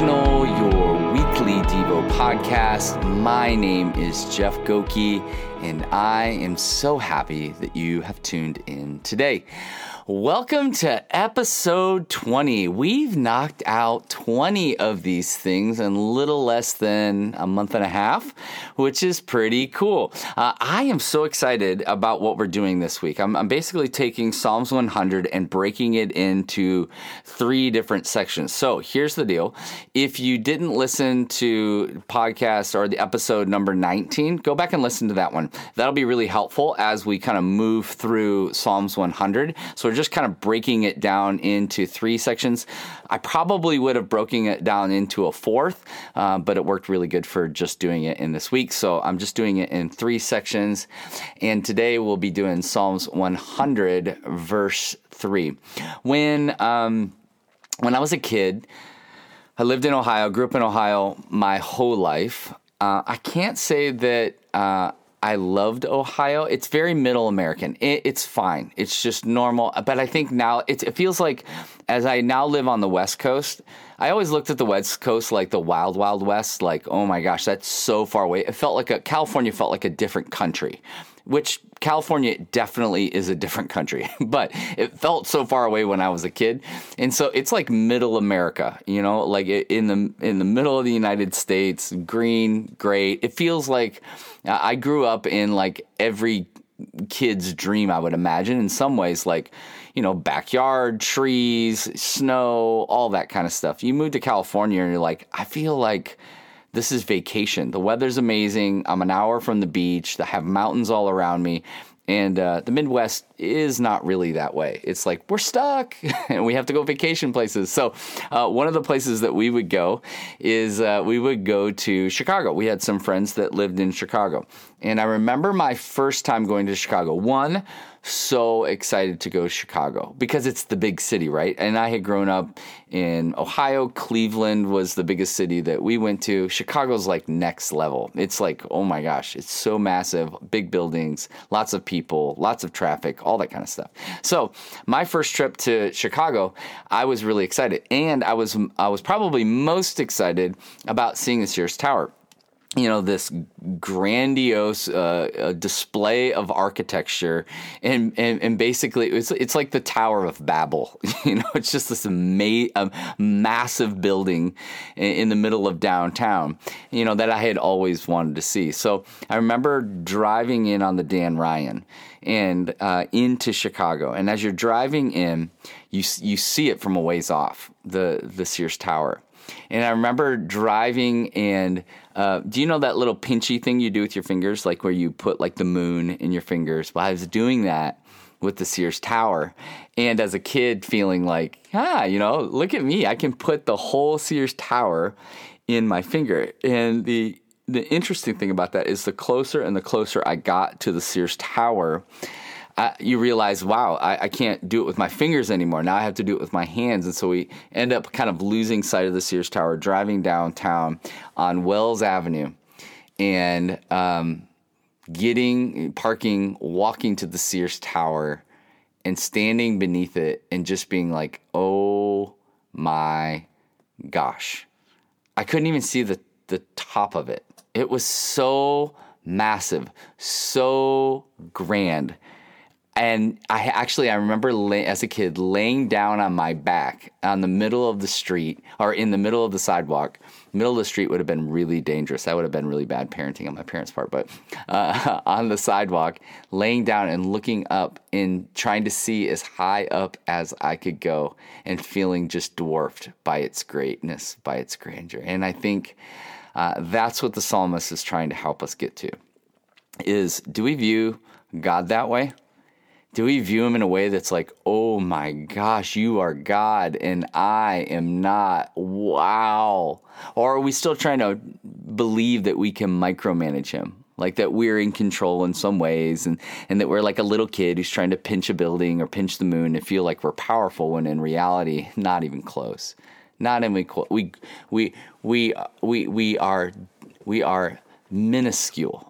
Devotional, your weekly Devo podcast. My name is Jeff Goki, and I am so happy that you have tuned in today. Welcome to episode 20. We've knocked out 20 of these things in little less than a month and a half, which is pretty cool. Uh, I am so excited about what we're doing this week. I'm, I'm basically taking Psalms 100 and breaking it into three different sections. So here's the deal. If you didn't listen to podcast or the episode number 19, go back and listen to that one. That'll be really helpful as we kind of move through Psalms 100. So we're just kind of breaking it down into three sections. I probably would have broken it down into a fourth, uh, but it worked really good for just doing it in this week. So I'm just doing it in three sections. And today we'll be doing Psalms 100, verse 3. When, um, when I was a kid, I lived in Ohio, grew up in Ohio my whole life. Uh, I can't say that uh, I loved Ohio. It's very middle American. It, it's fine. It's just normal. But I think now it, it feels like as I now live on the West Coast, I always looked at the West Coast like the wild, wild West. Like, oh my gosh, that's so far away. It felt like a California felt like a different country, which California definitely is a different country, but it felt so far away when I was a kid. And so it's like middle America, you know, like in the in the middle of the United States, green, great. It feels like uh, I grew up in like every kid's dream, I would imagine, in some ways, like, you know, backyard, trees, snow, all that kind of stuff. You move to California and you're like, I feel like this is vacation. The weather's amazing. I'm an hour from the beach. I have mountains all around me. And uh, the Midwest is not really that way. It's like we're stuck and we have to go vacation places. So, uh, one of the places that we would go is uh, we would go to Chicago. We had some friends that lived in Chicago. And I remember my first time going to Chicago. One, so excited to go to Chicago because it's the big city, right? And I had grown up in Ohio. Cleveland was the biggest city that we went to. Chicago's like next level. It's like, oh my gosh, it's so massive, big buildings, lots of people, lots of traffic, all that kind of stuff. So, my first trip to Chicago, I was really excited. And I was I was probably most excited about seeing the Sears Tower you know this grandiose uh, display of architecture. And, and and basically it's it's like the tower of babel you know it's just this ama- massive building in, in, the middle of downtown you know that i had always wanted to see. So i remember driving in on the dan ryan and uh, into chicago. And as you're driving in you you see it from a ways off the the sears tower and I remember driving and uh, do you know that little pinchy thing you do with your fingers, like where you put like the moon in your fingers? Well, I was doing that with the Sears Tower. And as a kid, feeling like, ah, you know, look at me. I can put the whole Sears Tower in my finger. And the the interesting thing about that is the closer and the closer I got to the Sears Tower, I, you realize, wow, I, I, can't do it with my fingers anymore. Now I have to do it with my hands. And so we end up kind of losing sight of the Sears Tower, driving downtown on Wells Avenue and um, getting, parking, walking to the Sears Tower and standing beneath it and just being like, oh my gosh. I couldn't even see the, the top of it. It was so massive, so grand and I actually I remember lay, as a kid laying down on my back on the middle of the street or in the middle of the sidewalk. Middle of the street would have been really dangerous. That would have been really bad parenting on my parents' part. But uh, on the sidewalk, laying down and looking up and trying to see as high up as I could go, and feeling just dwarfed by its greatness, by its grandeur. And I think uh, that's what the psalmist is trying to help us get to. Is do we view God that way? Do we view him in a way that's like, oh my gosh, you are God and I am not? Wow. Or are we still trying to believe that we can micromanage him? Like that we're in control in some ways and, and that we're like a little kid who's trying to pinch a building or pinch the moon and feel like we're powerful when in reality, not even close. Not even close. We, we, we, we, we are, we are minuscule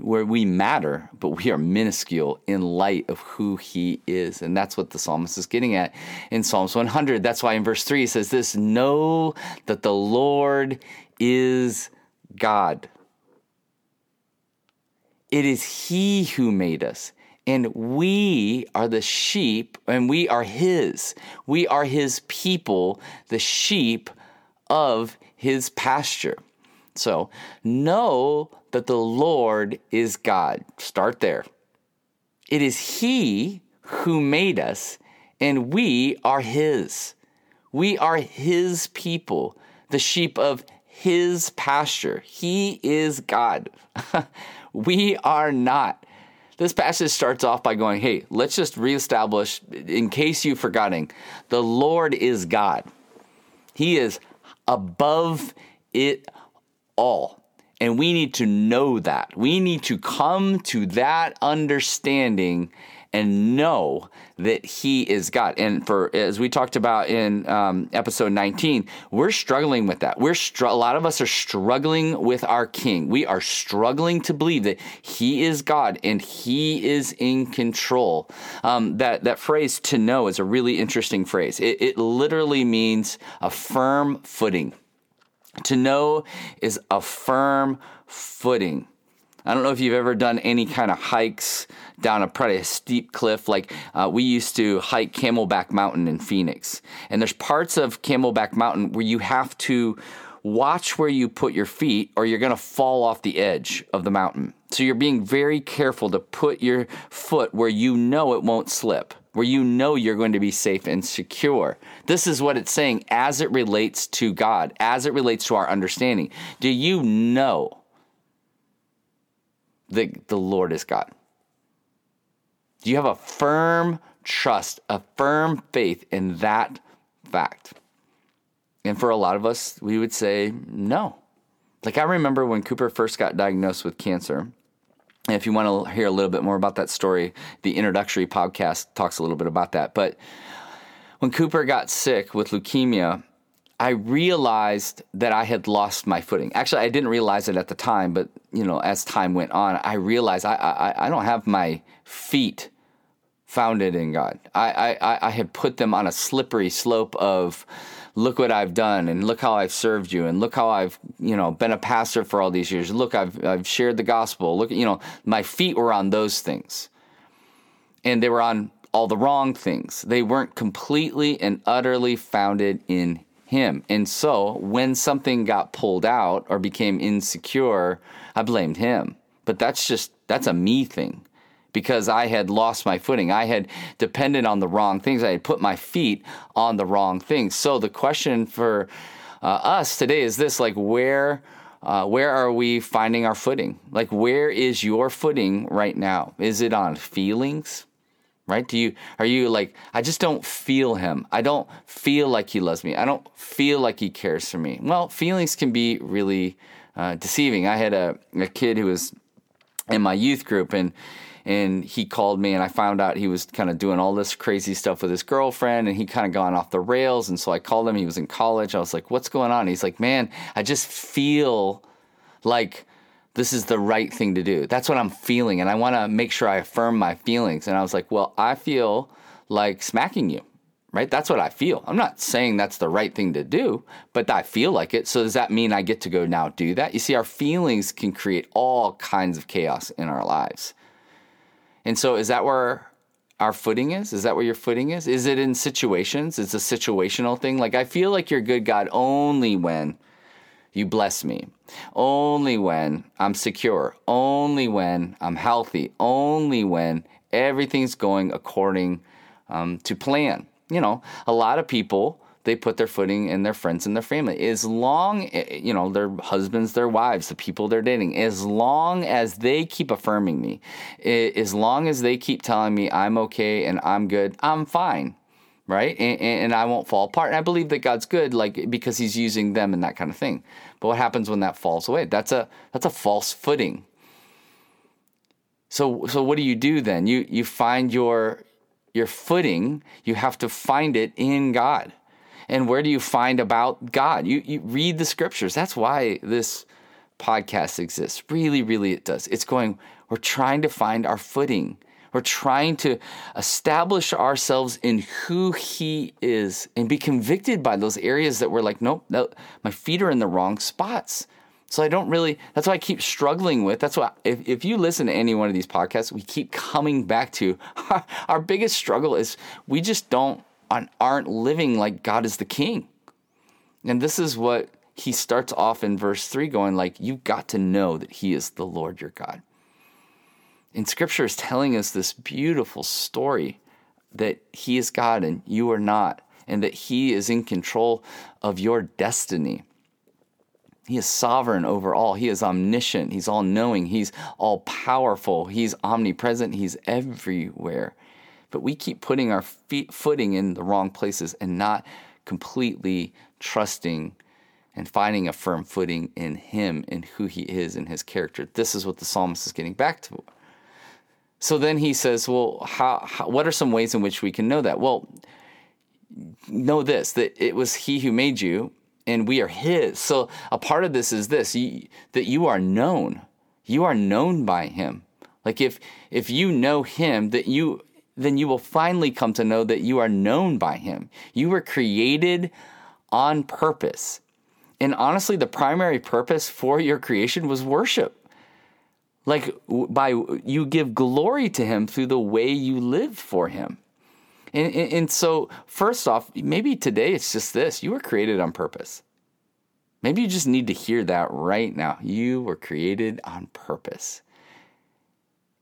where we matter, but we are minuscule in light of who he is. And that's what the psalmist is getting at in Psalms 100. That's why in verse 3 he says this Know that the Lord is God. It is he who made us. And we are the sheep, and we are his. We are his people, the sheep of his pasture. So know that the Lord is God. Start there. It is He who made us, and we are His. We are His people, the sheep of His pasture. He is God. we are not. This passage starts off by going, hey, let's just reestablish, in case you've forgotten, the Lord is God. He is above it all. And we need to know that. We need to come to that understanding and know that He is God. And for as we talked about in um, episode 19, we're struggling with that. We're str- a lot of us are struggling with our King. We are struggling to believe that He is God and He is in control. Um, that that phrase "to know" is a really interesting phrase. It, it literally means a firm footing. To know is a firm footing. I don't know if you've ever done any kind of hikes down a pretty steep cliff. Like uh, we used to hike Camelback Mountain in Phoenix, and there's parts of Camelback Mountain where you have to watch where you put your feet, or you're going to fall off the edge of the mountain. So you're being very careful to put your foot where you know it won't slip where you know you're going to be safe and secure. This is what it's saying as it relates to God, as it relates to our understanding. Do you know that the Lord is God? Do you have a firm trust, a firm faith in that fact? And for a lot of us, we would say no. Like I remember when Cooper first got diagnosed with cancer if you want to hear a little bit more about that story, the introductory podcast talks a little bit about that. But when Cooper got sick with leukemia, I realized that I had lost my footing. Actually, I didn't realize it at the time, but you know, as time went on, I realized I I, I don't have my feet founded in God. I, I I had put them on a slippery slope of look what I've done and look how I've served you and look how I've, you know, been a pastor for all these years. Look, I've I've shared the gospel. Look, you know, my feet were on those things. And they were on all the wrong things. They weren't completely and utterly founded in him. And so when something got pulled out or became insecure, I blamed him. But that's just that's a me thing because I had lost my footing. I had depended on the wrong things. I had put my feet on the wrong things. So the question for uh, us today is this: like where. Uh, where are we finding our footing? Like, where is your footing right now? Is it on feelings? Right? Do you are you like I just don't feel him. I don't feel like he loves me. I don't feel like he cares for me. Well, feelings can be really uh, deceiving. I had a, a kid who was in my youth group, and and he called me and I found out he was kind of doing all this crazy stuff with his girlfriend and he kind of gone off the rails. And so I called him he was in college. I was like what's going on? He's like man I just feel like this is the right thing to do. That's what I'm feeling and I want to make sure I affirm my feelings. And I was like well I feel like smacking you right? That's what I feel. I'm not saying that's the right thing to do but I feel like it. So does that mean I get to go now do that? You see our feelings can create all kinds of chaos in our lives and so, is that where our footing is? Is that where your footing is? Is it in situations? It's a situational thing. Like, I feel like you're good, God, only when you bless me, only when I'm secure, only when I'm healthy, only when everything's going according um, to plan. You know, a lot of people they put their footing in their friends and their family. As long, eh, eh, you know, their husbands, their wives, the people they're dating, as long as they keep affirming me, as long as they keep telling me I'm okay and I'm good, I'm fine. Right. And, and I won't fall apart. And I believe that God's good, like, because he's using them and that kind of thing. But what happens when that falls away? That's a, that's a false footing. So, so what do you do then? You, you find your, your footing, you have to find it in God and where do you find about God? You, you read the scriptures. That's why this podcast exists. Really, really, it does. It's going, We're trying to find our footing. We're trying to establish ourselves in who He is and be convicted by those areas that we're like, nope, no, my feet are in the wrong spots. So I don't really, that's why I keep struggling with. That's why, if, if you listen to any one of these podcasts, we keep coming back to our, our biggest struggle is we just don't, aren't living like God is the king. And this is what he starts off in verse 3 going like, you've got to know that he is the Lord your God. And scripture is telling us this beautiful story that he is God and you are not, and that he is in control of your destiny. He is sovereign over all. He is omniscient. He's all knowing. He's all powerful. He's omnipresent. He's everywhere. But we keep putting our feet, footing in the wrong places and not completely trusting and finding a firm footing in Him and who He is and His character. This is what the psalmist is getting back to. So then he says, Well, how, how, what are some ways in which we can know that? Well, know this that it was He who made you and we are His. So a part of this is this that you are known. You are known by Him. Like if if you know Him, that you then you will finally come to know that you are known by Him. You were created on purpose. And honestly, the primary purpose for your creation was worship. Like by you give glory to him through the way you live for him. And, and, and so, first off, maybe today it's just this you were created on purpose. Maybe you just need to hear that right now. You were created on purpose.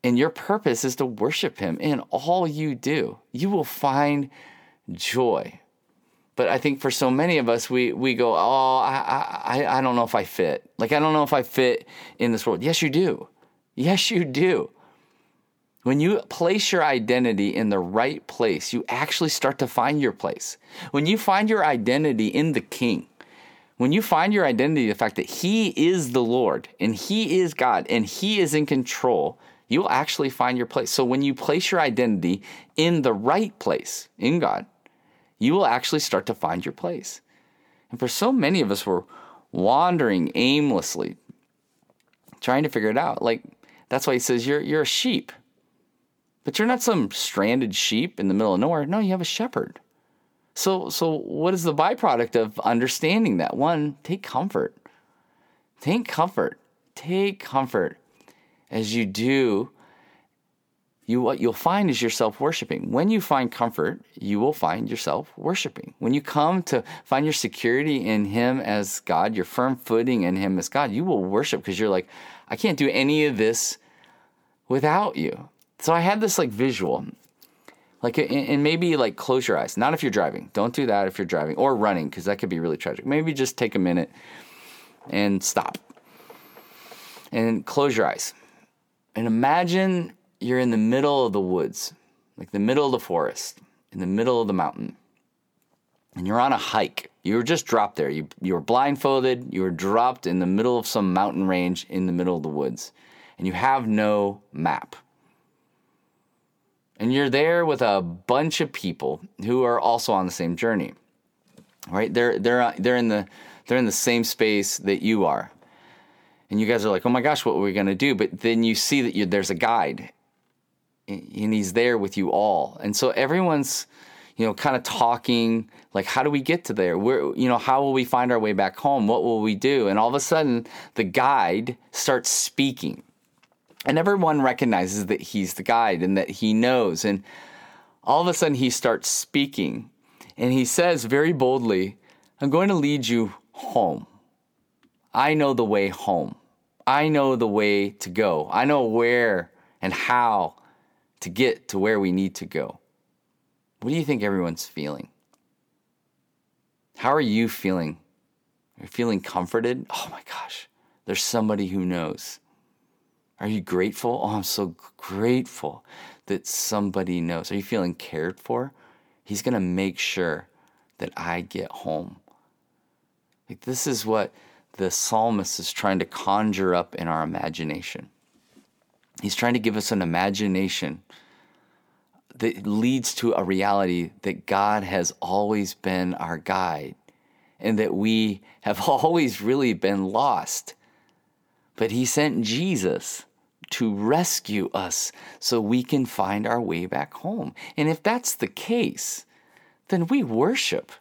And your purpose is to worship Him in all you do. You will find joy. But I think for so many of us, we, we go, oh, I, I, I don't know if I fit. Like, I don't know if I fit in this world. Yes, you do. Yes, you do. When you place your identity in the right place, you actually start to find your place. When you find your identity in the King, when you find your identity, the fact that He is the Lord and He is God and He is in control, you will actually find your place. So when you place your identity in the right place, in God, you will actually start to find your place. And for so many of us, we're wandering aimlessly, trying to figure it out. Like, that's why He says, You're, you're a sheep. But you're not some stranded sheep in the middle of nowhere. No, you have a shepherd. So, so what is the byproduct of understanding that? One, take comfort. Take comfort. Take comfort as you do. You what you'll find is yourself worshiping. When you find comfort, you will find yourself worshiping. When you come to find your security in Him as God, your firm footing in Him as God, you will worship because you're like, I can't do any of this without you. So I had this like visual, like and maybe like close your eyes. Not if you're driving. Don't do that if you're driving or running because that could be really tragic. Maybe just take a minute and stop and close your eyes and imagine you're in the middle of the woods, like the middle of the forest, in the middle of the mountain, and you're on a hike. You were just dropped there. You you were blindfolded. You were dropped in the middle of some mountain range in the middle of the woods, and you have no map and you're there with a bunch of people who are also on the same journey right they're they're they're in the they're in the same space that you are and you guys are like oh my gosh what are we going to do but then you see that you, there's a guide and he's there with you all and so everyone's you know kind of talking like how do we get to there where you know how will we find our way back home what will we do and all of a sudden the guide starts speaking and everyone recognizes that he's the guide and that he knows. And all of a sudden, he starts speaking. And he says very boldly, I'm going to lead you home. I know the way home. I know the way to go. I know where and how to get to where we need to go. What do you think everyone's feeling? How are you feeling? Are you feeling comforted? Oh my gosh, there's somebody who knows. Are you grateful? Oh, I'm so grateful that somebody knows. Are you feeling cared for? He's going to make sure that I get home. Like this is what the psalmist is trying to conjure up in our imagination. He's trying to give us an imagination that leads to a reality that God has always been our guide and that we have always really been lost. But he sent Jesus to rescue us so we can find our way back home. And if that's the case, then we worship.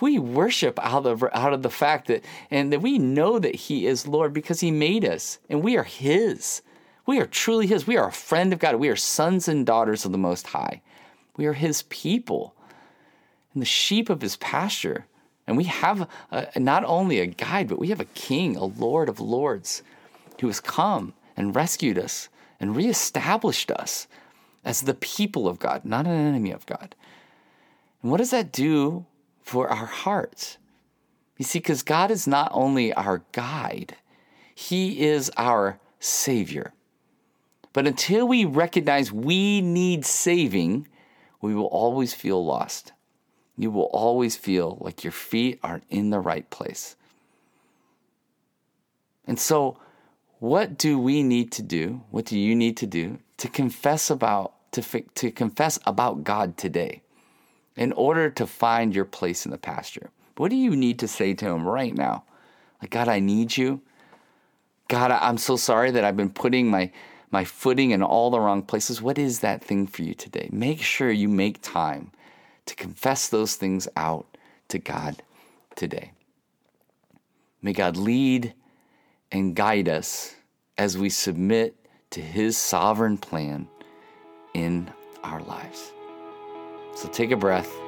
We worship out of, out of the fact that, and that we know that He is Lord because He made us and we are His. We are truly His. We are a friend of God. We are sons and daughters of the Most High. We are His people and the sheep of His pasture. And we have a, not only a guide, but we have a king, a Lord of lords, who has come and rescued us and reestablished us as the people of God, not an enemy of God. And what does that do for our hearts? You see, because God is not only our guide, He is our Savior. But until we recognize we need saving, we will always feel lost you will always feel like your feet aren't in the right place. And so, what do we need to do? What do you need to do to confess about to, to confess about God today in order to find your place in the pasture? What do you need to say to him right now? Like, God, I need you. God, I'm so sorry that I've been putting my my footing in all the wrong places. What is that thing for you today? Make sure you make time to confess those things out to God today. May God lead and guide us as we submit to His sovereign plan in our lives. So take a breath,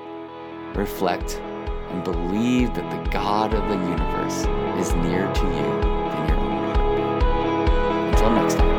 reflect, and believe that the God of the universe is nearer to you than your own heart. Until next time.